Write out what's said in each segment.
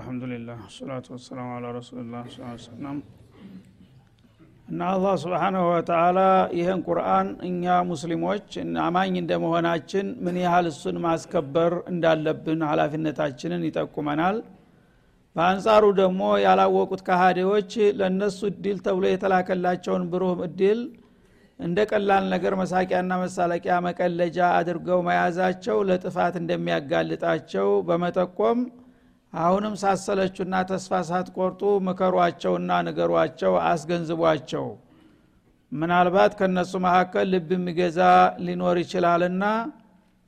ብስሚላህ ወልሐምዱሊላህ ሰላቱ ወሰላሙ አላ ረሱልላህ ሰለም እና አላህ ስብሓናሁ ወተላ ይህን ቁርአን እኛ ሙስሊሞች አማኝ እንደመሆናችን ምን ያህል እሱን ማስከበር እንዳለብን ሀላፊነታችንን ይጠቁመናል። በአንጻሩ ደግሞ ያላወቁት ካሃዴዎች ለእነሱ እድል ተብሎ የተላከላቸውን ብሩህ እድል እንደ ቀላል ነገር መሳቂያና መሳለቂያ መቀለጃ አድርገው መያዛቸው ለጥፋት እንደሚያጋልጣቸው በመጠቆም አሁንም ሳሰለቹና ተስፋ ሳትቆርጡ ምከሯቸውና ንገሯቸው አስገንዝቧቸው። ምናልባት ከነሱ መካከል ልብ የሚገዛ ሊኖር ይችላልና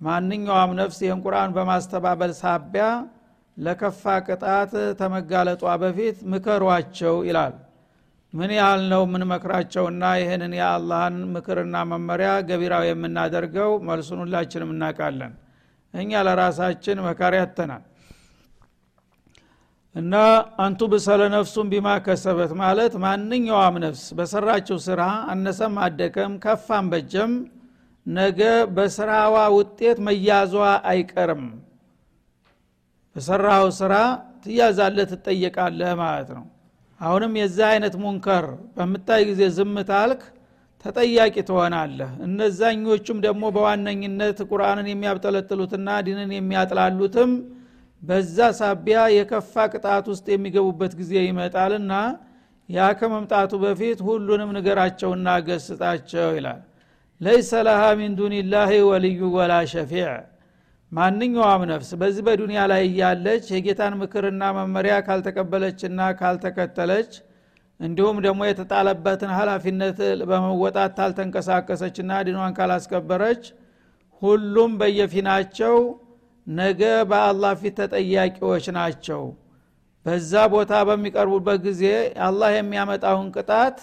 ማንኛውም ነፍስ ይህን ቁርአን በማስተባበል ሳቢያ ለከፋ ቅጣት ተመጋለጧ በፊት ምከሯቸው ይላል። ምን ያህል ነው የምንመክራቸውና ይህንን የአላህን ምክርና መመሪያ ገቢራዊ የምናደርገው? መልሱን ሁላችንም እናውቃለን። እኛ ለራሳችን መካሪ ያተናል እና አንቱ ብሰለ ነፍሱን ቢማ ከሰበት ማለት ማንኛውም ነፍስ በሰራችው ስራ አነሰም አደከም ከፋም በጀም ነገ በስራዋ ውጤት መያዟ አይቀርም። በሰራው ስራ ትያዛለህ ትጠየቃለህ ማለት ነው። አሁንም የዚህ አይነት ሙንከር በምታይ ጊዜ ዝም ታልክ ተጠያቂ ትሆናለህ። እነዛኞቹም ደግሞ በዋነኝነት ቁርአንን የሚያብጠለጥሉትና ዲንን የሚያጥላሉትም በዛ ሳቢያ የከፋ ቅጣት ውስጥ የሚገቡበት ጊዜ ይመጣልና ያ ከመምጣቱ በፊት ሁሉንም ንገራቸውና ገስጣቸው ይላል። ለይሰ ለሃ ሚን ዱንላህ ወልዩ ወላ ሸፊዕ። ማንኛውም ነፍስ በዚህ በዱንያ ላይ እያለች የጌታን ምክርና መመሪያ ካልተቀበለችና ካልተከተለች እንዲሁም ደግሞ የተጣለበትን ሀላፊነት በመወጣት ታልተንቀሳቀሰችና ዲኗን ካላስከበረች ሁሉም በየፊናቸው ነገ በአላህ ፊት ተጠያቂዎች ናቸው። በዛ ቦታ በሚቀርቡበት ጊዜ አላህ የሚያመጣውን ቅጣት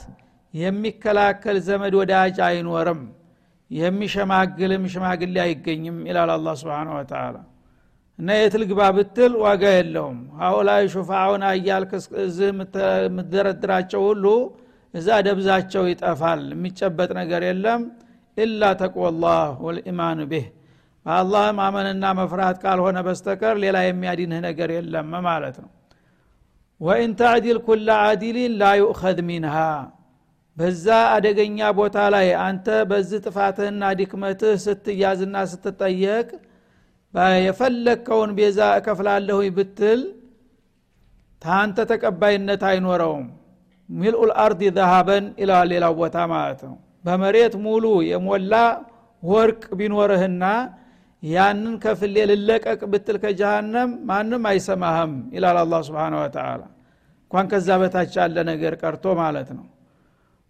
የሚከላከል ዘመድ ወዳጅ አይኖርም። የሚሸማግልም ሽማግሌ አይገኝም ይላል አላ ስብን ወተላ እና የትልግባ ብትል ዋጋ የለውም። ሀውላይ ሹፋውን አያልክ እዚህ የምትደረድራቸው ሁሉ እዛ ደብዛቸው ይጠፋል። የሚጨበጥ ነገር የለም። ኢላ ተቅወላህ ወልኢማኑ ቤህ በአላህ ማመንና መፍራት ካልሆነ በስተቀር ሌላ የሚያድንህ ነገር የለም ማለት ነው። ወኢን ተዕዲል ኩላ አዲሊን ላ ዩእኸዝ ሚንሃ በዛ አደገኛ ቦታ ላይ አንተ በዚህ ጥፋትህና ድክመትህ ስትያዝና ስትጠየቅ የፈለግከውን ቤዛ እከፍላለሁ ብትል ታንተ ተቀባይነት አይኖረውም። ሚልኡል አርድ ዘሃበን ይላል ሌላው ቦታ ማለት ነው። በመሬት ሙሉ የሞላ ወርቅ ቢኖርህና ያንን ከፍሌ ልለቀቅ ብትል ከጀሃነም ማንም አይሰማህም ይላል አላ ስብን ወተላ እንኳን ከዛ በታች ያለ ነገር ቀርቶ ማለት ነው።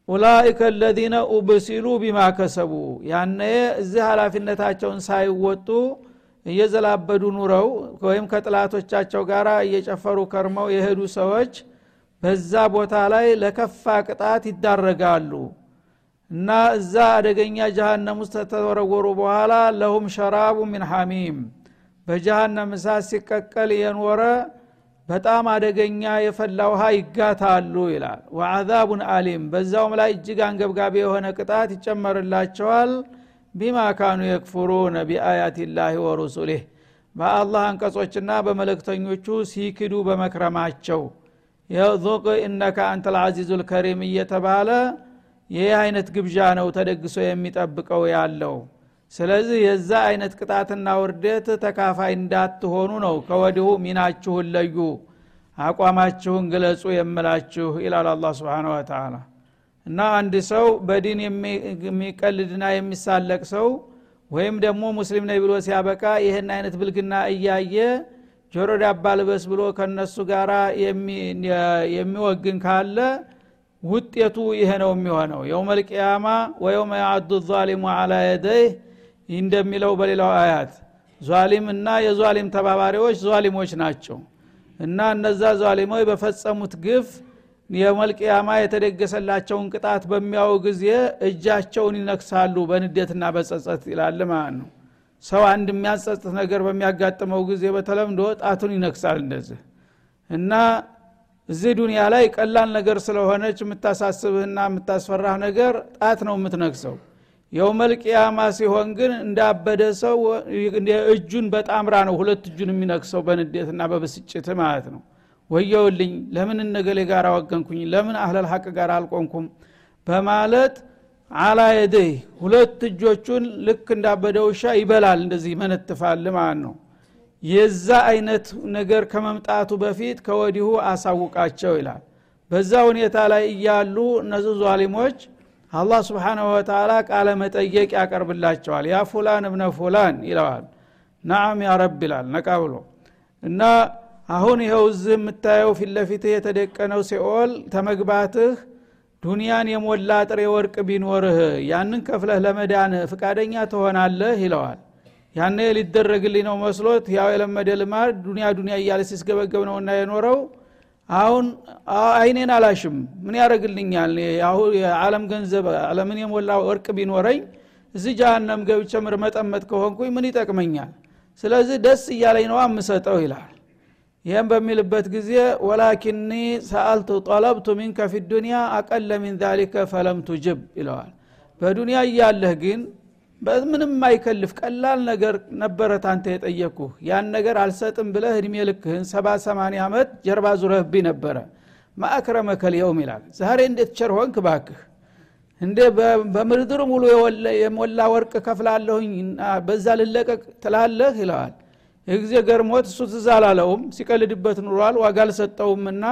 ኡላይከ አለዚነ ኡብሲሉ ቢማ ከሰቡ። ያነ እዚህ ሀላፊነታቸውን ሳይወጡ እየዘላበዱ ኑረው ወይም ከጥላቶቻቸው ጋር እየጨፈሩ ከርመው የሄዱ ሰዎች በዛ ቦታ ላይ ለከፋ ቅጣት ይዳረጋሉ እና እዛ አደገኛ ጀሃነም ውስጥ ተተወረወሩ በኋላ ለሁም ሸራቡ ሚን ሐሚም በጀሃነም እሳት ሲቀቀል የኖረ በጣም አደገኛ የፈላ ውሃ ይጋታሉ ይላል። ወአዛቡን አሊም በዛውም ላይ እጅግ አንገብጋቢ የሆነ ቅጣት ይጨመርላቸዋል። ቢማ ካኑ የክፍሩነ ቢአያት ላህ ወሩሱሊህ በአላህ አንቀጾችና በመለክተኞቹ ሲክዱ በመክረማቸው። የዙቅ እነከ አንተ ልዓዚዙ ልከሪም እየተባለ ይህ አይነት ግብዣ ነው ተደግሶ የሚጠብቀው ያለው። ስለዚህ የዛ አይነት ቅጣትና ውርደት ተካፋይ እንዳትሆኑ ነው ከወዲሁ ሚናችሁን ለዩ አቋማችሁን ግለጹ የምላችሁ ይላል አላ ስብን ወተላ እና አንድ ሰው በዲን የሚቀልድና የሚሳለቅ ሰው ወይም ደግሞ ሙስሊም ነኝ ብሎ ሲያበቃ ይህን አይነት ብልግና እያየ ጆሮ ዳባ ልበስ ብሎ ከነሱ ጋር የሚወግን ካለ ውጤቱ ይሄ ነው የሚሆነው። የውመልቅያማ ወየውመ ያአዱ ዛሊሙ አላ የደይህ እንደሚለው በሌላው አያት ዟሊም እና የዟሊም ተባባሪዎች ዟሊሞች ናቸው እና እነዛ ዟሊሞች በፈጸሙት ግፍ የመልቅያማ የተደገሰላቸውን ቅጣት በሚያው ጊዜ እጃቸውን ይነክሳሉ በንዴትና በጸጸት ይላል ማለት ነው። ሰው አንድ የሚያጸጽት ነገር በሚያጋጥመው ጊዜ በተለምዶ ጣቱን ይነክሳል እንደዚህ እና እዚህ ዱንያ ላይ ቀላል ነገር ስለሆነች የምታሳስብህና የምታስፈራህ ነገር ጣት ነው የምትነክሰው። የውመልቅያማ ሲሆን ግን እንዳበደ ሰው እጁን በጣምራ ነው ሁለት እጁን የሚነክሰው በንዴትና በብስጭት ማለት ነው። ወየውልኝ ለምን እነገሌ ጋር አወገንኩኝ? ለምን አህለል ሐቅ ጋር አልቆንኩም በማለት አላ የደይ ሁለት እጆቹን ልክ እንዳበደ ውሻ ይበላል እንደዚህ ይመነትፋል ማለት ነው የዛ አይነት ነገር ከመምጣቱ በፊት ከወዲሁ አሳውቃቸው ይላል። በዛ ሁኔታ ላይ እያሉ እነዚህ ዟሊሞች አላህ ስብሓናሁ ወተላ ቃለ መጠየቅ ያቀርብላቸዋል። ያ ፉላን እብነ ፉላን ይለዋል። ናአም ያ ይላል። ነቃ ብሎ እና አሁን ይኸው እዚህ የምታየው ፊት ለፊትህ የተደቀነው ሲኦል ተመግባትህ ዱንያን የሞላ ጥሬ ወርቅ ቢኖርህ ያንን ከፍለህ ለመዳን ፍቃደኛ ትሆናለህ ይለዋል ያነ ሊደረግልኝ ነው መስሎት ያው የለመደ ልማድ ዱኒያ ዱኒያ እያለ ሲስገበገብ ነውና የኖረው። አሁን አይኔን አላሽም። ምን ያደረግልኛል የዓለም ገንዘብ አለምን የሞላ ወርቅ ቢኖረኝ እዚህ ጃሃንም ገብቼ መጠመጥ ከሆንኩኝ ምን ይጠቅመኛል? ስለዚህ ደስ እያለኝ ነው አምሰጠው ይላል። ይህም በሚልበት ጊዜ ወላኪኒ ሰአልቱ ጠለብቱ ሚንከ ፊ ዱኒያ አቀለ ሚን ዛሊከ ፈለም ይለዋል። በዱንያ እያለህ ግን ምንም አይከልፍ። ቀላል ነገር ነበረ ታንተ የጠየቅኩህ። ያን ነገር አልሰጥም ብለህ እድሜ ልክህን ሰባ ሰማንያ ዓመት ጀርባ ዙረህብኝ ነበረ። ማአክረመከል የውም ይላል። ዛሬ እንዴት ቸር ሆንክ ባክህ እንዴ በምድር ሙሉ የሞላ ወርቅ ከፍላለሁኝ በዛ ልለቀቅ ትላለህ ይለዋል። የጊዜ ገርሞት እሱ ትዝ አላለውም። ሲቀልድበት ኑሯል ዋጋ አልሰጠውምና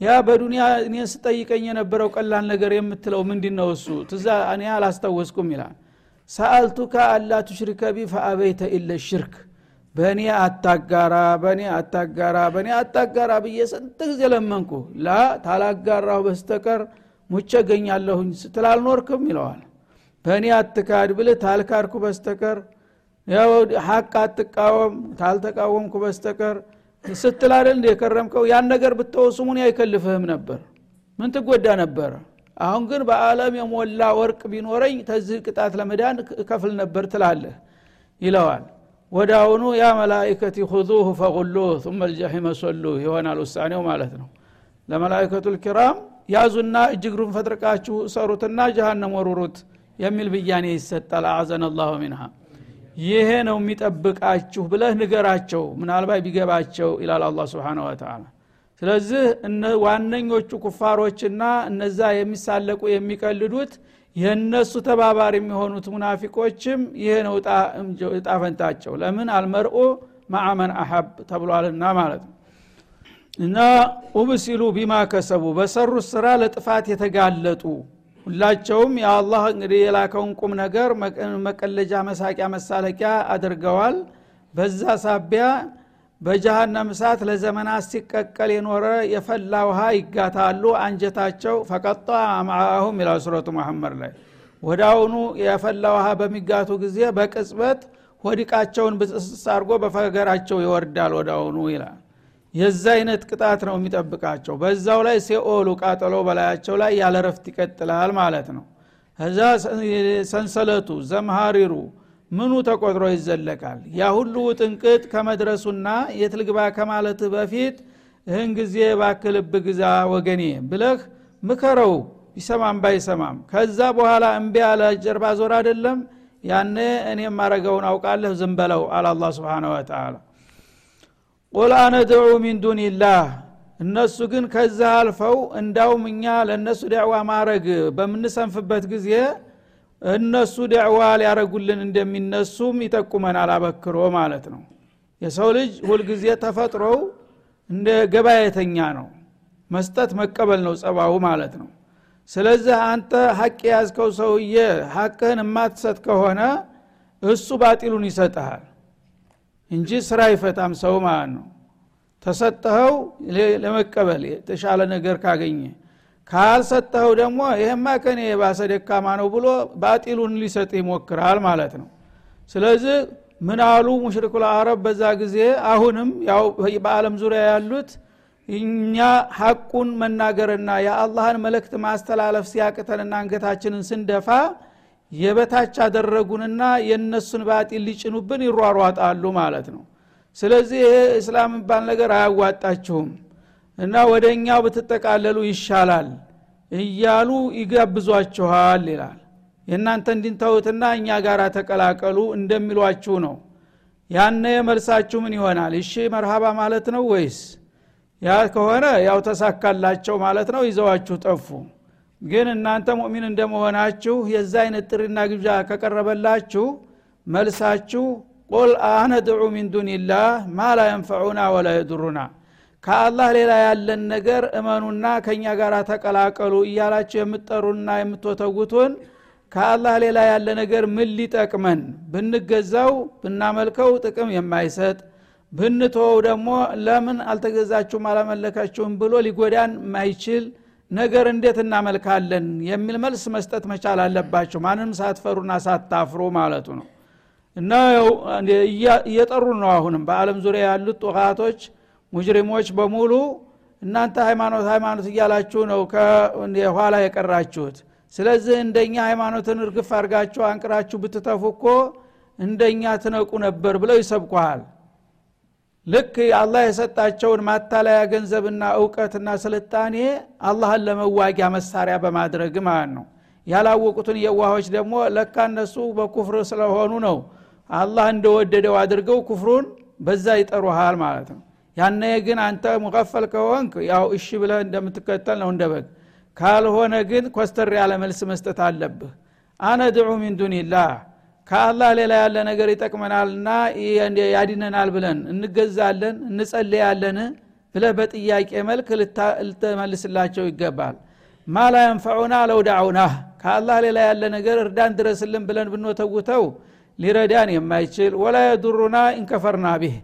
ያ በዱንያ እኔን ስጠይቀኝ የነበረው ቀላል ነገር የምትለው ምንድ ነው እሱ? ትዛ እኔ አላስታወስኩም ይላል سألتك ألا تشرك بي فأبيت إلا الشرك። በእኔ አታጋራ በእኔ አታጋራ በእኔ አታጋራ ብዬ ስንት ጊዜ ለመንኩ። ላ ታላጋራሁ በስተቀር ሙቸ ገኛለሁኝ ስትል አልኖርክም ይለዋል። በእኔ አትካድ ብልህ ታልካድኩ በስተቀር ያው ሀቅ አትቃወም ታልተቃወምኩ በስተቀር ስትል አይደል እንደ የከረምከው? ያን ነገር ብትወስሙን አይከልፍህም ነበር። ምን ትጎዳ ነበረ አሁን ግን በአለም የሞላ ወርቅ ቢኖረኝ ተዚህ ቅጣት ለመዳን እከፍል ነበር ትላለህ ይለዋል ወደ አሁኑ ያ መላይከት ሁዙሁ ፈቁሉህ ثم الجحيم صلوه ይሆናል ውሳኔው ማለት ነው ለመላይከቱ ልኪራም ያዙና እጅግሩን ፈጥርቃችሁ ሰሩትና ጀሃነም ወሩሩት የሚል ብያኔ ይሰጣል አዘን አላሁ ሚንሃ ይሄ ነው የሚጠብቃችሁ ብለህ ንገራቸው ምናልባት ቢገባቸው ይላል አላ ስብን ወተላ ስለዚህ ዋነኞቹ ኩፋሮችና እነዛ የሚሳለቁ የሚቀልዱት የእነሱ ተባባሪ የሚሆኑት ሙናፊቆችም ይሄ ነው እጣፈንታቸው ለምን? አልመርኦ ማዕመን አሐብ ተብሏልና ማለት ነው። እና ኡብሲሉ ቢማ ከሰቡ በሰሩት ስራ ለጥፋት የተጋለጡ ሁላቸውም የአላህ እንግዲህ የላከውን ቁም ነገር መቀለጃ መሳቂያ መሳለቂያ አድርገዋል። በዛ ሳቢያ በጀሃነም እሳት ለዘመናት ሲቀቀል የኖረ የፈላ ውሃ ይጋታሉ አንጀታቸው ፈቀጣ አምዓሁም ይላል ሱረቱ መሐመድ ላይ። አሁኑ የፈላ ውሃ በሚጋቱ ጊዜ በቅጽበት ሆዲቃቸውን ብጥስስ አድርጎ በፈገራቸው ይወርዳል አሁኑ ይላል። የዛ አይነት ቅጣት ነው የሚጠብቃቸው። በዛው ላይ ሴኦሉ ቃጠሎ በላያቸው ላይ ያለ ረፍት ይቀጥላል ማለት ነው። እዛ ሰንሰለቱ ዘምሃሪሩ ምኑ ተቆጥሮ ይዘለቃል? ያ ሁሉ ጥንቅጥ ከመድረሱና የት ልግባ ከማለት በፊት ይህን ጊዜ ባክልብ ግዛ ወገኔ ብለህ ምከረው ቢሰማም ባይሰማም። ከዛ በኋላ እምቢ ያለ ጀርባ ዞር አይደለም? ያነ እኔ ማረገውን አውቃለሁ ዝም በለው አለ አላ ስብን ወተላ ቁል አነድዑ ሚን ዱንላህ እነሱ ግን ከዛ አልፈው እንዳውም እኛ ለእነሱ ዳዕዋ ማረግ በምንሰንፍበት ጊዜ እነሱ ዳዕዋ ሊያረጉልን እንደሚነሱም ይጠቁመናል አበክሮ ማለት ነው። የሰው ልጅ ሁልጊዜ ተፈጥሮው እንደ ገባየተኛ ነው። መስጠት መቀበል ነው ጸባው ማለት ነው። ስለዚህ አንተ ሀቅ የያዝከው ሰውዬ ሀቅህን የማትሰጥ ከሆነ እሱ ባጢሉን ይሰጥሃል እንጂ ስራ አይፈታም ሰው ማለት ነው። ተሰጠኸው ለመቀበል የተሻለ ነገር ካገኘ ካልሰጠኸው ደግሞ ይሄማ ከኔ የባሰ ደካማ ነው ብሎ ባጢሉን ሊሰጥ ይሞክራል ማለት ነው። ስለዚህ ምን አሉ ሙሽሪኩ አረብ በዛ ጊዜ? አሁንም ያው በአለም ዙሪያ ያሉት እኛ ሐቁን መናገርና የአላህን መልእክት ማስተላለፍ ሲያቅተንና አንገታችንን ስንደፋ የበታች አደረጉንና የእነሱን ባጢል ሊጭኑብን ይሯሯጣሉ ማለት ነው። ስለዚህ ይሄ እስላም የሚባል ነገር አያዋጣችሁም እና ወደ እኛው ብትጠቃለሉ ይሻላል እያሉ ይጋብዟችኋል ይላል። የእናንተ እንዲንተውትና እኛ ጋር ተቀላቀሉ እንደሚሏችሁ ነው። ያነ መልሳችሁ ምን ይሆናል? እሺ መርሃባ ማለት ነው ወይስ? ያ ከሆነ ያው ተሳካላቸው ማለት ነው። ይዘዋችሁ ጠፉ። ግን እናንተ ሙእሚን እንደመሆናችሁ የዛ አይነት ጥሪና ግብዣ ከቀረበላችሁ መልሳችሁ ቁል አነድዑ ሚን ዱኒላህ ማ ላ የንፈዑና ወላ የዱሩና ከአላህ ሌላ ያለን ነገር እመኑና ከእኛ ጋር ተቀላቀሉ እያላችሁ የምትጠሩና የምትወተጉቱን ከአላህ ሌላ ያለ ነገር ምን ሊጠቅመን? ብንገዛው ብናመልከው ጥቅም የማይሰጥ ብንተወው ደግሞ ለምን አልተገዛችሁም አላመለካችሁም ብሎ ሊጎዳን ማይችል ነገር እንዴት እናመልካለን? የሚል መልስ መስጠት መቻል አለባቸው ማንም ሳትፈሩና ሳታፍሩ ማለቱ ነው። እና እየጠሩ ነው አሁንም በአለም ዙሪያ ያሉት ጡቃቶች ሙጅሪሞች በሙሉ እናንተ ሃይማኖት ሃይማኖት እያላችሁ ነው ከኋላ የቀራችሁት። ስለዚህ እንደኛ ሃይማኖትን እርግፍ አድርጋችሁ አንቅራችሁ ብትተፉ እኮ እንደኛ ትነቁ ነበር ብለው ይሰብኳሃል ልክ አላህ የሰጣቸውን ማታለያ ገንዘብና እውቀትና ስልጣኔ አላህን ለመዋጊያ መሳሪያ በማድረግ ማለት ነው። ያላወቁትን የዋሆች ደግሞ ለካ እነሱ በኩፍር ስለሆኑ ነው። አላህ እንደወደደው አድርገው ኩፍሩን በዛ ይጠሩሃል ማለት ነው ያነ ግን አንተ مغفل ከሆንክ ያው እሺ ብለህ እንደምትከተል ነው እንደበግ ካልሆነ ግን ኮስተር ያለ መልስ መስጠት አለብህ። أندعو من دون الله ከአላህ ሌላ ያለ ነገር ይጠቅመናልና ያዲነናል ብለን እንገዛለን እንጸልያለን ብለህ በጥያቄ መልክ ልትመልስላቸው ይገባል። ማላ የንፈዑና ለው ከአላህ ሌላ ያለ ነገር እርዳን ድረስልን ብለን ብንወተውተው ሊረዳን የማይችል ወላ የዱሩና እንከፈርና ቢህ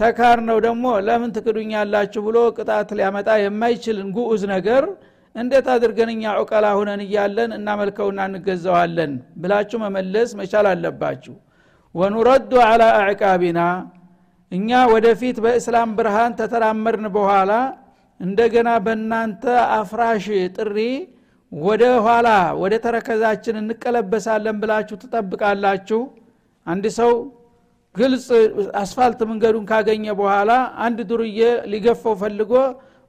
ተካር ነው ደግሞ ለምን ትክዱኛላችሁ ብሎ ቅጣት ሊያመጣ የማይችልን ጉዑዝ ነገር እንዴት አድርገን እኛ ዑቀላ ሁነን እያለን እናመልከውና እንገዛዋለን ብላችሁ መመለስ መቻል አለባችሁ። ወኑረዱ አላ አዕቃቢና እኛ ወደፊት በእስላም ብርሃን ተተራመድን በኋላ እንደገና በእናንተ አፍራሽ ጥሪ ወደ ኋላ ወደ ተረከዛችን እንቀለበሳለን ብላችሁ ትጠብቃላችሁ። አንድ ሰው ግልጽ አስፋልት መንገዱን ካገኘ በኋላ አንድ ዱርዬ ሊገፈው ፈልጎ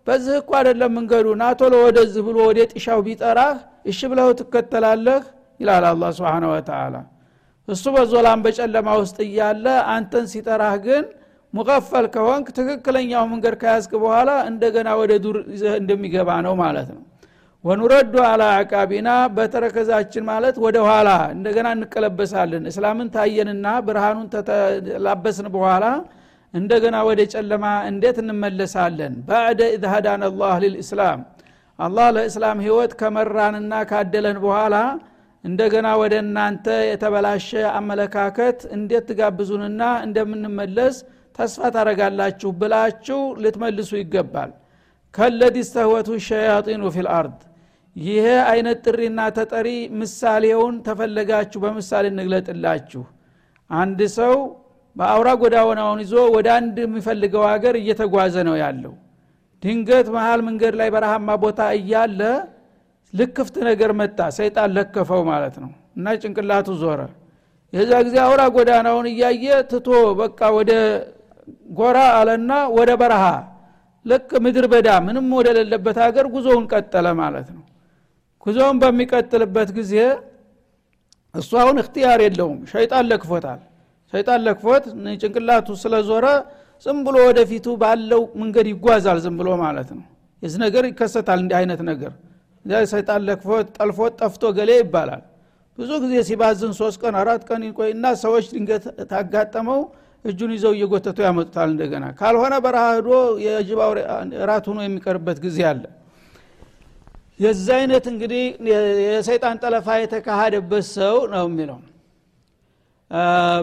በዚህ እኮ አይደለም መንገዱ ናቶሎ ወደዚህ ብሎ ወደ ጢሻው ቢጠራህ እሺ ብለው ትከተላለህ ይላል አላ ስብን ወተላ እሱ በዞላም በጨለማ ውስጥ እያለ አንተን ሲጠራህ ግን مغفل ከሆንክ ትክክለኛው መንገድ ከያዝክ በኋላ እንደገና ወደ ዱር እንደሚገባ ነው ማለት ነው ونرد على أعقابنا በተረከዛችን ማለት ወደ ኋላ እንደገና እንቀለበሳለን። እስላምን ታየንና ብርሃኑን ተላበስን በኋላ እንደገና ወደ ጨለማ እንዴት እንመለሳለን? بعد إذ الله للإسلام አላህ ለእስላም ህይወት ከመራንና ካደለን በኋላ እንደገና ወደ እናንተ የተበላሸ አመለካከት እንዴት ትጋብዙንና እንደምንመለስ ተስፋ ታረጋላችሁ ብላችሁ ልትመልሱ ይገባል። كالذي استهوته الشياطين في الأرض ይሄ አይነት ጥሪና ተጠሪ ምሳሌውን ተፈለጋችሁ በምሳሌ እንግለጥላችሁ። አንድ ሰው በአውራ ጎዳናውን ይዞ ወደ አንድ የሚፈልገው ሀገር እየተጓዘ ነው ያለው። ድንገት መሀል መንገድ ላይ በረሃማ ቦታ እያለ ልክፍት ነገር መጣ። ሰይጣን ለከፈው ማለት ነው እና ጭንቅላቱ ዞረ። የዛ ጊዜ አውራ ጎዳናውን እያየ ትቶ በቃ ወደ ጎራ አለና ወደ በረሃ ልክ ምድር በዳ ምንም ወደሌለበት ሀገር ጉዞውን ቀጠለ ማለት ነው ጉዞውን በሚቀጥልበት ጊዜ እሱ አሁን እክትያር የለውም። ሸይጣን ለክፎታል። ሸይጣን ለክፎት ጭንቅላቱ ስለዞረ ዝም ብሎ ወደፊቱ ባለው መንገድ ይጓዛል ዝም ብሎ ማለት ነው። የዚህ ነገር ይከሰታል እንዲህ አይነት ነገር። ሰይጣን ለክፎት ጠልፎት ጠፍቶ ገሌ ይባላል። ብዙ ጊዜ ሲባዝን ሶስት ቀን አራት ቀን ይቆይና ሰዎች ድንገት ታጋጠመው እጁን ይዘው እየጎተቱ ያመጡታል እንደገና። ካልሆነ በረሃ ህዶ የጅባው ራት ሆኖ የሚቀርበት ጊዜ አለ የዚ አይነት እንግዲህ የሰይጣን ጠለፋ የተካሃደበት ሰው ነው የሚለው።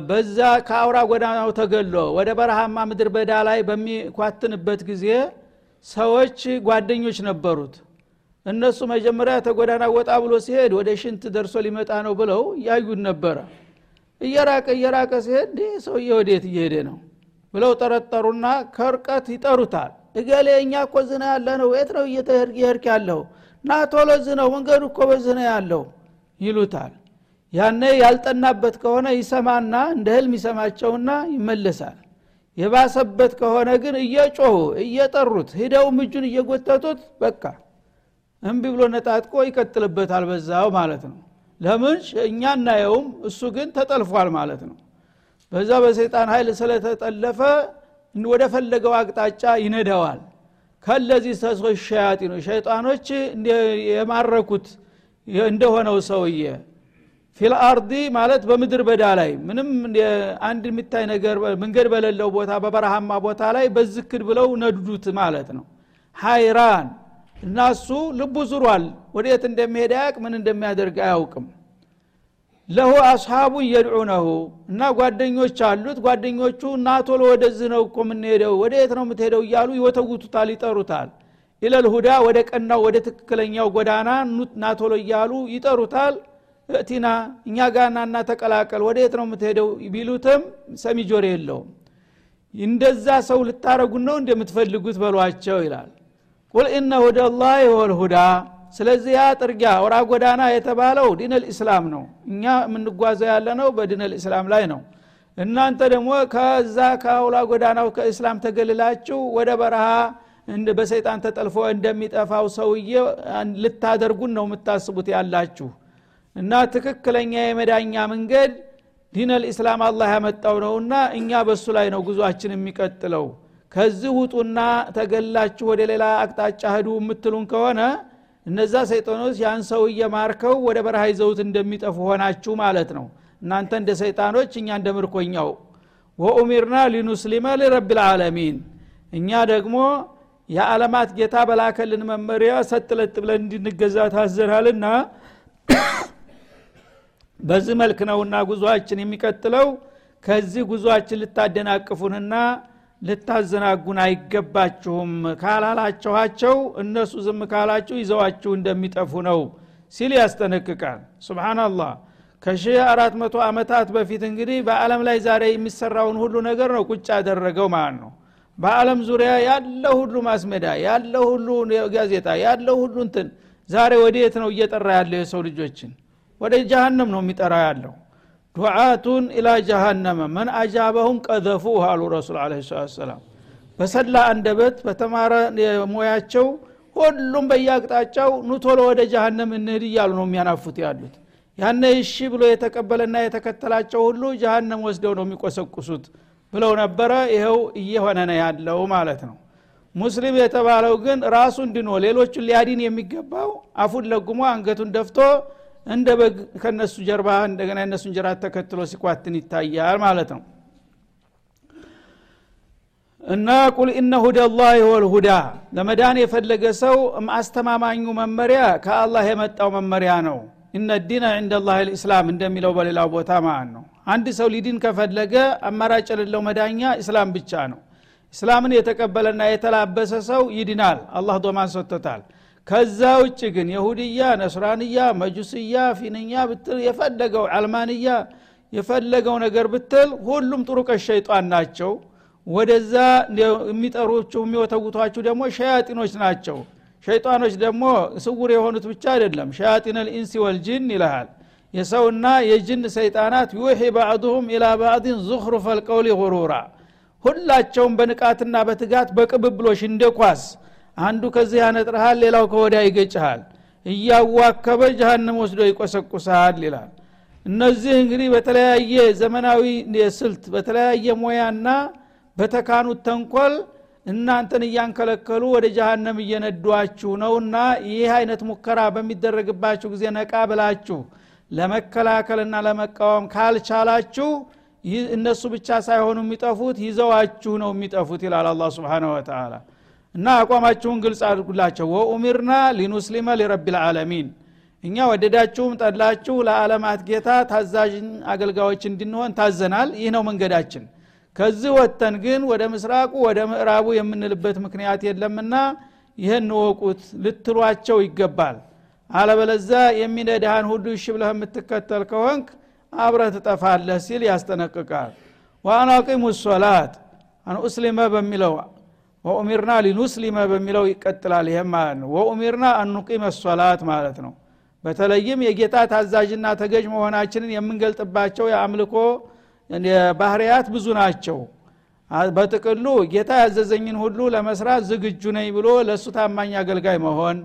በዛ ከአውራ ጎዳናው ተገሎ ወደ በረሃማ ምድር በዳ ላይ በሚኳትንበት ጊዜ ሰዎች ጓደኞች ነበሩት። እነሱ መጀመሪያ ተጎዳና ወጣ ብሎ ሲሄድ ወደ ሽንት ደርሶ ሊመጣ ነው ብለው ያዩን ነበረ። እየራቀ እየራቀ ሲሄድ ሰውዬ ወዴት እየሄደ ነው ብለው ጠረጠሩና ከርቀት ይጠሩታል። እገሌ እኛ እኮ ዝና ያለ ነው የት ነው እየሄድክ ያለው ና ቶሎ ዝ ነው መንገዱ እኮ በዝህ ነው ያለው ይሉታል። ያነ ያልጠናበት ከሆነ ይሰማና እንደ ህልም ይሰማቸውና ይመለሳል። የባሰበት ከሆነ ግን እየጮሁ እየጠሩት ሂደውም እጁን እየጎተቱት በቃ እምቢ ብሎ ነጣጥቆ ይቀጥልበታል በዛው ማለት ነው። ለምን? እኛ እናየውም እሱ ግን ተጠልፏል ማለት ነው። በዛ በሰይጣን ኃይል ስለተጠለፈ ወደ ፈለገው አቅጣጫ ይነዳዋል ከለዚህ ተሶች ሸያጢኑ ሸይጣኖች የማረኩት እንደሆነው ሰውዬ ፊልአርዲ ማለት በምድር በዳ ላይ ምንም አንድ የሚታይ ነገር መንገድ በሌለው ቦታ በበረሃማ ቦታ ላይ በዝክድ ብለው ነዱዱት ማለት ነው። ሃይራን እና እሱ ልቡ ዙሯል። ወዴት እንደሚሄድ አያቅ ምን እንደሚያደርግ አያውቅም ለሁ አስሓቡ የድዑነሁ እና ጓደኞች አሉት። ጓደኞቹ ናቶሎ ወደዚህ ነው እኮ የምንሄደው ወደ የት ነው የምትሄደው እያሉ ይወተውቱታል ይጠሩታል። ኢለልሁዳ ወደ ቀናው ወደ ትክክለኛው ጎዳና ናቶሎ እያሉ ይጠሩታል። እቲና እኛ ጋና እና ተቀላቀል ወደ የት ነው የምትሄደው ቢሉትም ሰሚ ጆር የለውም። እንደዛ ሰው ልታረጉን ነው እንደምትፈልጉት በሏቸው ይላል። ቁል ኢነ ሁደላህ ወልሁዳ ስለዚህ ያ ጥርጊያ ወራ ጎዳና የተባለው ዲን ልእስላም ነው። እኛ የምንጓዘው ያለ ነው በዲን ልእስላም ላይ ነው። እናንተ ደግሞ ከዛ ከአውላ ጎዳናው ከእስላም ተገልላችሁ ወደ በረሃ በሰይጣን ተጠልፎ እንደሚጠፋው ሰውዬ ልታደርጉን ነው የምታስቡት ያላችሁ። እና ትክክለኛ የመዳኛ መንገድ ዲን ልእስላም አላህ ያመጣው ነውና እኛ በሱ ላይ ነው ጉዟችን የሚቀጥለው። ከዚህ ውጡና ተገላችሁ ወደ ሌላ አቅጣጫ ህዱ የምትሉን ከሆነ እነዛ ሰይጣኖች ያን ሰውዬ ማርከው ወደ በረሃ ይዘውት እንደሚጠፉ ሆናችሁ ማለት ነው። እናንተ እንደ ሰይጣኖች እኛ እንደ ምርኮኛው። ወኡሚርና ሊኑስሊመ ሊረብ ልዓለሚን እኛ ደግሞ የዓለማት ጌታ በላከልን መመሪያ ሰጥለጥ ብለን እንድንገዛ ታዘናልና በዚህ መልክ ነውና ጉዞአችን የሚቀጥለው። ከዚህ ጉዞአችን ልታደናቅፉንና ልታዘናጉን አይገባችሁም። ካላላችኋቸው እነሱ ዝም ካላችሁ ይዘዋችሁ እንደሚጠፉ ነው ሲል ያስጠነቅቃል። ስብናላህ ከሺህ አራት መቶ ዓመታት በፊት እንግዲህ በዓለም ላይ ዛሬ የሚሰራውን ሁሉ ነገር ነው ቁጭ ያደረገው ማለት ነው። በዓለም ዙሪያ ያለ ሁሉ ማስሜዳ ያለ ሁሉ ጋዜጣ ያለ ሁሉ እንትን ዛሬ ወዴት ነው እየጠራ ያለው የሰው ልጆችን? ወደ ጀሃነም ነው የሚጠራ ያለው ዱዓቱን ኢላ ጀሃነመ መን አጃበሁም ቀዘፉ አሉ ረሱል አለ ሰላም በሰላ አንደበት በተማረ ሙያቸው ሁሉም በየአቅጣጫው ኑቶሎ ወደ ጀሃነም እንሂድ እያሉ ነው የሚያናፉት ያሉት። ያነ እሺ ብሎ የተቀበለና የተከተላቸው ሁሉ ጀሃነም ወስደው ነው የሚቆሰቁሱት ብለው ነበረ። ይኸው እየሆነ ነው ያለው ማለት ነው። ሙስሊም የተባለው ግን ራሱ እንድኖ ሌሎቹን ሊያዲን የሚገባው አፉን ለጉሞ አንገቱን ደፍቶ እንደ በግ ከነሱ ጀርባ እንደገና የነሱን ጅራት ተከትሎ ሲኳትን ይታያል ማለት ነው። እና ቁል ኢነ ሁደላህ ወልሁዳ ለመዳን የፈለገ ሰው አስተማማኙ መመሪያ ከአላህ የመጣው መመሪያ ነው። እነ ዲነ ዕንደ ላህ ልእስላም እንደሚለው በሌላው ቦታ ማለት ነው። አንድ ሰው ሊድን ከፈለገ አማራጭ የሌለው መዳኛ እስላም ብቻ ነው። እስላምን የተቀበለና የተላበሰ ሰው ይድናል። አላህ ዶማን ሰጥቶታል ከዛ ውጭ ግን የሁድያ ነስራንያ መጁስያ ፊንኛ ብትል የፈለገው አልማንያ የፈለገው ነገር ብትል ሁሉም ጥሩቀ ሸይጣን ናቸው። ወደዛ የሚጠሩችሁ የሚወተውቷችሁ ደግሞ ሸያጢኖች ናቸው። ሸይጣኖች ደግሞ ስውር የሆኑት ብቻ አይደለም። ሸያጢን ልኢንሲ ወልጅን ይልሃል። የሰውና የጅን ሰይጣናት ዩሒ ባዕድሁም ኢላ ባዕድን ዙኽሩፈ ልቀውሊ ሁላቸውም በንቃትና በትጋት በቅብብሎሽ እንደ ኳስ አንዱ ከዚህ ያነጥርሃል ሌላው ከወዲያ ይገጭሃል። እያዋከበ ጀሃንም ወስዶ ይቆሰቁሳል ይላል። እነዚህ እንግዲህ በተለያየ ዘመናዊ ስልት በተለያየ ሙያና በተካኑት ተንኮል እናንተን እያንከለከሉ ወደ ጀሃነም እየነዷችሁ ነውና ይህ አይነት ሙከራ በሚደረግባችሁ ጊዜ ነቃ ብላችሁ ለመከላከልና ለመቃወም ካልቻላችሁ እነሱ ብቻ ሳይሆኑ የሚጠፉት ይዘዋችሁ ነው የሚጠፉት ይላል አላ ስብን ወተላ እና አቋማችሁን ግልጽ አድርጉላቸው። ወኡሚርና ሊኑስሊመ ሊረብ ልዓለሚን እኛ ወደዳችሁም ጠላችሁ ለዓለማት ጌታ ታዛዥ አገልጋዮች እንድንሆን ታዘናል። ይህ ነው መንገዳችን። ከዚህ ወጥተን ግን ወደ ምስራቁ ወደ ምዕራቡ የምንልበት ምክንያት የለምና ይህን ወቁት ልትሏቸው ይገባል። አለበለዛ የሚነዳህን ሁሉ እሺ ብለህ የምትከተል ከሆንክ አብረህ ትጠፋለህ ሲል ያስጠነቅቃል። ዋአናቂሙ ሶላት አንኡስሊመ በሚለው ወኡሚርና ሊኑስሊመ በሚለው ይቀጥላል። ይህም ማለት ነው። ወኡሚርና አንቂመ ሶላት ማለት ነው። በተለይም የጌታ ታዛዥና ተገዥ መሆናችንን የምንገልጥባቸው የአምልኮ ባህርያት ብዙ ናቸው። በጥቅሉ ጌታ ያዘዘኝን ሁሉ ለመስራት ዝግጁ ነኝ ብሎ ለእሱ ታማኝ አገልጋይ መሆን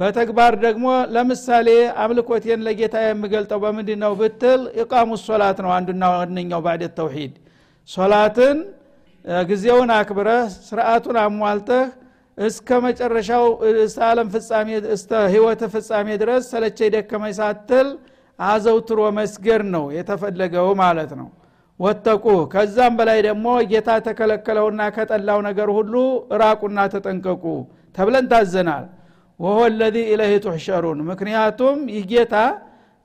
በተግባር ደግሞ ለምሳሌ አምልኮቴን ለጌታ የምገልጠው በምንድ ነው ብትል ኢቃሙ ሶላት ነው አንዱና ዋነኛው ባዕድ ተውሂድ። ሶላትን ጊዜውን አክብረህ ስርአቱን አሟልተህ እስከ መጨረሻው እስተ ዓለም ፍጻሜ እስተ ህይወት ፍጻሜ ድረስ ሰለቸ ደከመኝ ሳትል አዘውትሮ መስገድ ነው የተፈለገው ማለት ነው። ወተቁ። ከዛም በላይ ደግሞ ጌታ ተከለከለውና ከጠላው ነገር ሁሉ ራቁና ተጠንቀቁ ተብለን ታዘናል። ወሆ ለዚ ኢለህ ቱሕሸሩን። ምክንያቱም ይህ ጌታ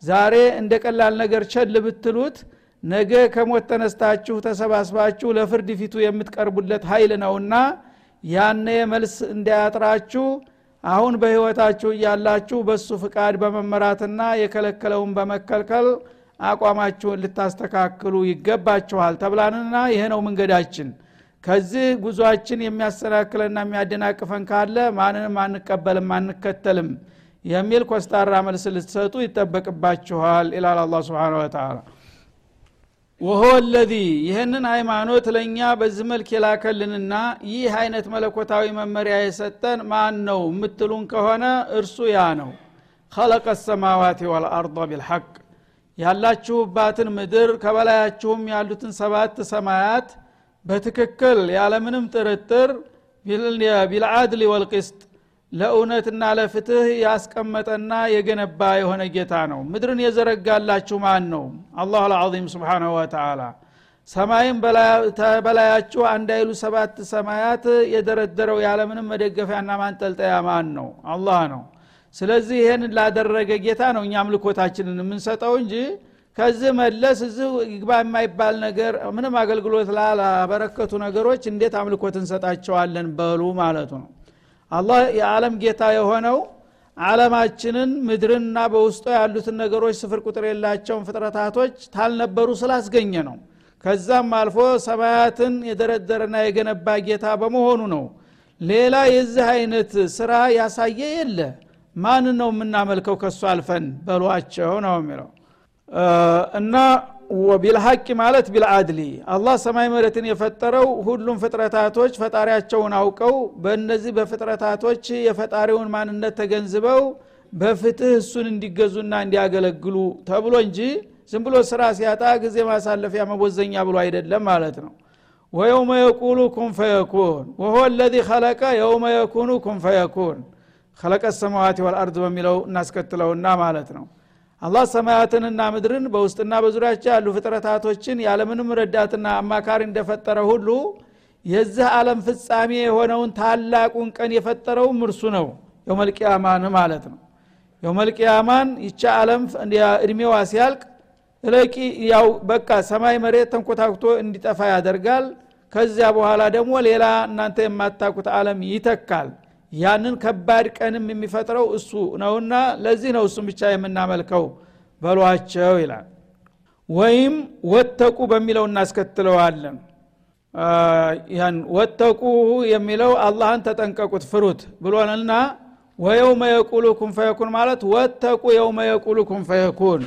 ዛሬ እንደ ቀላል ነገር ቸል ብትሉት ነገ ከሞት ተነስታችሁ ተሰባስባችሁ ለፍርድ ፊቱ የምትቀርቡለት ኃይል ነውና ያነ መልስ እንዳያጥራችሁ አሁን በህይወታችሁ እያላችሁ በሱ ፍቃድ በመመራትና የከለከለውን በመከልከል አቋማችሁን ልታስተካክሉ ይገባችኋል ተብላንና ይሄ ነው መንገዳችን። ከዚህ ጉዟችን የሚያሰናክለና የሚያደናቅፈን ካለ ማንንም አንቀበልም አንከተልም የሚል ኮስታራ መልስ ልትሰጡ ይጠበቅባችኋል ይላል አላ ስብን ወተላ ወሆ ለዚ ይህንን ሃይማኖት ለእኛ በዚህ መልክ የላከልንና ይህ አይነት መለኮታዊ መመሪያ የሰጠን ማን ነው የምትሉን ከሆነ እርሱ ያ ነው። ከለቀ ሰማዋት ወልአርض ቢልሐቅ። ያላችሁባትን ምድር ከበላያችሁም ያሉትን ሰባት ሰማያት በትክክል ያለምንም ጥርጥር ቢልዓድል ወልቅስጥ ለእውነትና ለፍትህ ያስቀመጠና የገነባ የሆነ ጌታ ነው። ምድርን የዘረጋላችሁ ማን ነው አላሁ አልዓዚም ስብሓናሁ ወተላ ሰማይም በላያችሁ አንድ አይሉ ሰባት ሰማያት የደረደረው ያለምንም መደገፊያና ማንጠልጠያ ማን ነው አላህ ነው። ስለዚህ ይህን ላደረገ ጌታ ነው እኛ አምልኮታችንን የምንሰጠው እንጂ ከዚህ መለስ እዚህ ይግባ የማይባል ነገር ምንም አገልግሎት ላላበረከቱ ነገሮች እንዴት አምልኮት እንሰጣቸዋለን በሉ ማለቱ ነው አላህ የዓለም ጌታ የሆነው ዓለማችንን ምድርንና በውስጡ ያሉትን ነገሮች ስፍር ቁጥር የላቸውን ፍጥረታቶች ታልነበሩ ስላስገኘ ነው። ከዛም አልፎ ሰማያትን የደረደረና የገነባ ጌታ በመሆኑ ነው። ሌላ የዚህ አይነት ስራ ያሳየ የለ። ማን ነው የምናመልከው ከሱ አልፈን? በሏቸው ነው የሚለው። እና ቢልሐቂ ማለት ቢልአድሊ። አላህ ሰማይ መሬትን የፈጠረው ሁሉም ፍጥረታቶች ፈጣሪያቸውን አውቀው በእነዚህ በፍጥረታቶች የፈጣሪውን ማንነት ተገንዝበው በፍትህ እሱን እንዲገዙና እንዲያገለግሉ ተብሎ እንጂ ዝም ብሎ ስራ ሲያጣ ጊዜ ማሳለፊያ መቦዘኛ ብሎ አይደለም ማለት ነው። ወየውመ የቁሉ ኩን ፈየኩን ወሆ ለዚ ከለቀ የውመ የኩኑ ኩን ፈየኩን። ከለቀ ሰማዋት ወልአርድ በሚለው እናስከትለውና ማለት ነው አላህ ሰማያትንና ምድርን በውስጥና በዙሪያቸው ያሉ ፍጥረታቶችን ያለምንም ረዳትና አማካሪ እንደፈጠረ ሁሉ የዚህ ዓለም ፍጻሜ የሆነውን ታላቁን ቀን የፈጠረውም እርሱ ነው። የውመልቅያማን ማለት ነው። የውመልቅያማን ይቻ ዓለም እድሜዋ ሲያልቅ እለቂ ያው በቃ ሰማይ መሬት ተንኮታኩቶ እንዲጠፋ ያደርጋል። ከዚያ በኋላ ደግሞ ሌላ እናንተ የማታቁት ዓለም ይተካል ያንን ከባድ ቀንም የሚፈጥረው እሱ ነውና ለዚህ ነው እሱም ብቻ የምናመልከው በሏቸው ይላል። ወይም ወተቁ በሚለው እናስከትለዋለን። ያን ወተቁ የሚለው አላህን ተጠንቀቁት ፍሩት ብሎንና ወየውመ የቁሉ ኩን ፈየኩን ማለት ወተቁ የውመ የቁሉ ኩን ፈየኩን።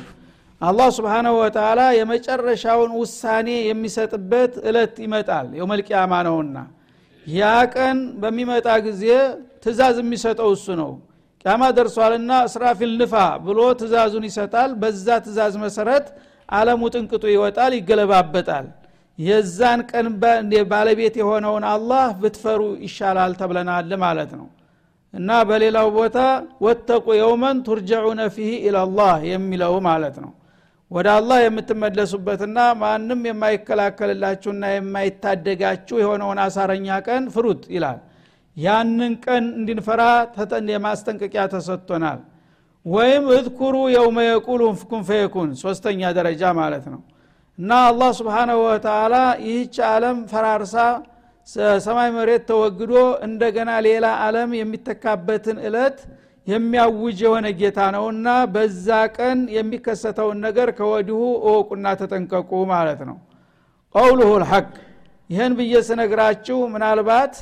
አላህ ስብሓናሁ ወተላ የመጨረሻውን ውሳኔ የሚሰጥበት እለት ይመጣል የውመልቅያማ ነውና። ያ ቀን በሚመጣ ጊዜ ትእዛዝ የሚሰጠው እሱ ነው። ቅያማ ደርሷልና እስራፊል ንፋ ብሎ ትእዛዙን ይሰጣል። በዛ ትእዛዝ መሰረት አለሙ ጥንቅጡ ይወጣል ይገለባበጣል። የዛን ቀን ባለቤት የሆነውን አላህ ብትፈሩ ይሻላል ተብለናል ማለት ነው። እና በሌላው ቦታ ወተቁ የውመን ቱርጀዑነ ፊህ ኢላላህ የሚለው ማለት ነው። ወደ አላህ የምትመለሱበትና ማንም የማይከላከልላችሁና የማይታደጋችሁ የሆነውን አሳረኛ ቀን ፍሩት ይላል ያንን ቀን እንድንፈራ የማስጠንቀቂያ ተሰጥቶናል። ወይም እዝኩሩ የውመ የቁሉ ኩን ፈየኩን ሶስተኛ ደረጃ ማለት ነው። እና አላህ ስብሓናሁ ወተላ ይህች ዓለም ፈራርሳ ሰማይ መሬት ተወግዶ እንደገና ሌላ ዓለም የሚተካበትን እለት የሚያውጅ የሆነ ጌታ ነውና በዛ ቀን የሚከሰተውን ነገር ከወዲሁ እወቁና ተጠንቀቁ ማለት ነው። ቀውሉሁ ልሐቅ ይህን ብዬ ስነግራችሁ ምናልባት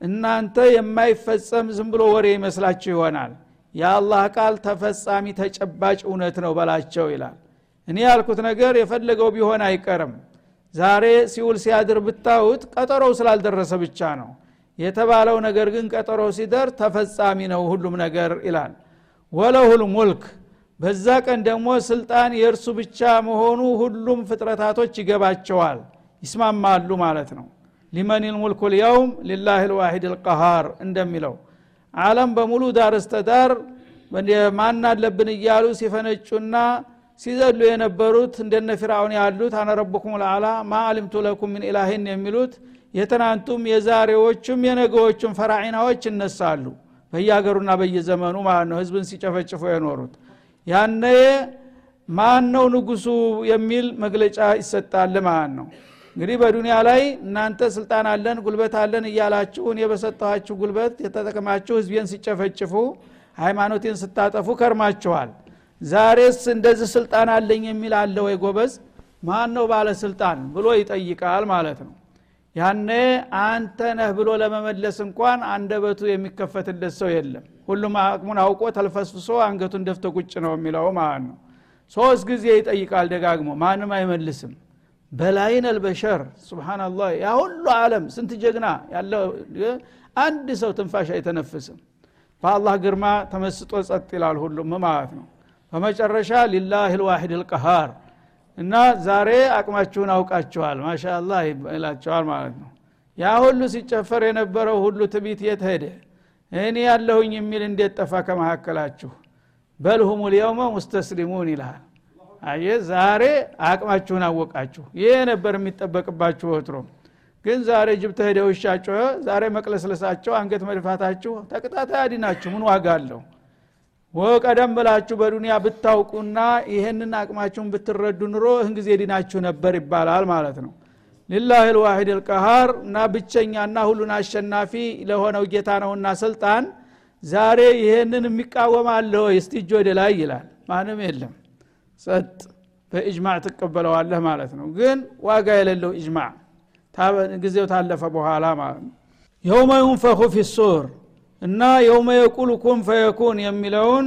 እናንተ የማይፈጸም ዝም ብሎ ወሬ ይመስላችሁ ይሆናል። የአላህ ቃል ተፈጻሚ ተጨባጭ እውነት ነው በላቸው ይላል። እኔ ያልኩት ነገር የፈለገው ቢሆን አይቀርም። ዛሬ ሲውል ሲያድር ብታዩት ቀጠሮው ስላልደረሰ ብቻ ነው። የተባለው ነገር ግን ቀጠሮ ሲደር ተፈጻሚ ነው ሁሉም ነገር ይላል። ወለሁል ሙልክ በዛ ቀን ደግሞ ስልጣን የእርሱ ብቻ መሆኑ ሁሉም ፍጥረታቶች ይገባቸዋል ይስማማሉ ማለት ነው ሊመኒል ሙልኩ ልየውም ሊላህ ልዋሂድ ልቀሃር እንደሚለው። አለም በሙሉ ዳር እስተዳር ማን አለብን እያሉ ሲፈነጩና ሲዘሉ የነበሩት እንደነ ፊርአውን ያሉት አነ ረቡኩም ልአላ ማ አሊምቱ ለኩም ምን ኢላህን የሚሉት የትናንቱም የዛሬዎቹም የነገዎቹም ፈራዒናዎች ይነሳሉ በየሀገሩና በየዘመኑ ማለት ነው። ህዝብን ሲጨፈጭፉ የኖሩት ያነ ማን ነው ንጉሱ የሚል መግለጫ ይሰጣል ማለት ነው እንግዲህ በዱንያ ላይ እናንተ ስልጣን አለን ጉልበት አለን እያላችሁ እኔ በሰጠኋችሁ ጉልበት የተጠቀማችሁ ህዝቤን ሲጨፈጭፉ ሃይማኖቴን ስታጠፉ ከርማችኋል። ዛሬስ እንደዚህ ስልጣን አለኝ የሚል አለ ወይ ጎበዝ? ማን ነው ባለስልጣን ብሎ ይጠይቃል ማለት ነው። ያነ አንተ ነህ ብሎ ለመመለስ እንኳን አንደበቱ የሚከፈትለት ሰው የለም። ሁሉም አቅሙን አውቆ ተልፈስፍሶ አንገቱን ደፍቶ ቁጭ ነው የሚለው ማለት ነው። ሶስት ጊዜ ይጠይቃል ደጋግሞ ማንም አይመልስም በላይን አልበሸር። ስብናላህ ያ ሁሉ አለም ስንት ጀግና ያለው አንድ ሰው ትንፋሽ አይተነፍስም። በአላህ ግርማ ተመስጦ ጸጥ ይላል ሁሉም ማለት ነው። በመጨረሻ ሊላህ ልዋሒድ ልቀሃር እና ዛሬ አቅማችሁን አውቃችኋል ማሻላ ይላቸዋል ማለት ነው። ያ ሁሉ ሲጨፈር የነበረው ሁሉ ትቢት የት ሄደ? እኔ ያለሁኝ የሚል እንዴት ጠፋ ከመካከላችሁ? በልሁም ልየውመ ሙስተስሊሙን ይልሃል አየ ዛሬ አቅማችሁን አወቃችሁ። ይሄ ነበር የሚጠበቅባችሁ ወትሮም ግን ዛሬ ጅብ ተሄደ ውሻ ዛሬ መቅለስለሳቸው አንገት መድፋታችሁ ተቅጣታ ያዲናችሁ ምን ዋጋ አለው? ወቀደም ብላችሁ በዱንያ ብታውቁና ይህንን አቅማችሁን ብትረዱ ኑሮ ይህን ጊዜ ዲናችሁ ነበር ይባላል ማለት ነው። ሊላህ ልዋሂድ ልቀሃር እና ብቸኛና ሁሉን አሸናፊ ለሆነው ጌታ ነውና ስልጣን ዛሬ ይህንን የሚቃወም አለ ወይ? እስቲ ላይ ይላል። ማንም የለም ጸጥ በእጅማዕ ትቀበለዋለህ ማለት ነው. ግን ዋጋ የሌለው እጅማዕ ጊዜው ታለፈ በኋላ ማለት ነው። የውመ ዩንፈኹ ፊሱር እና የውመ የቁል ኩን ፈየኩን የሚለውን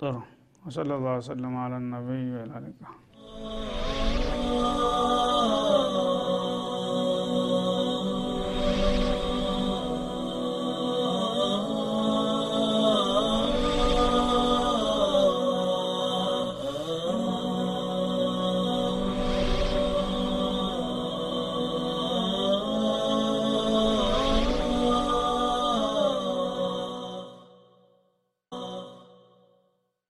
ጥሩ። ወሰለ ላሁ ወሰለም አላ ነቢይ ወላ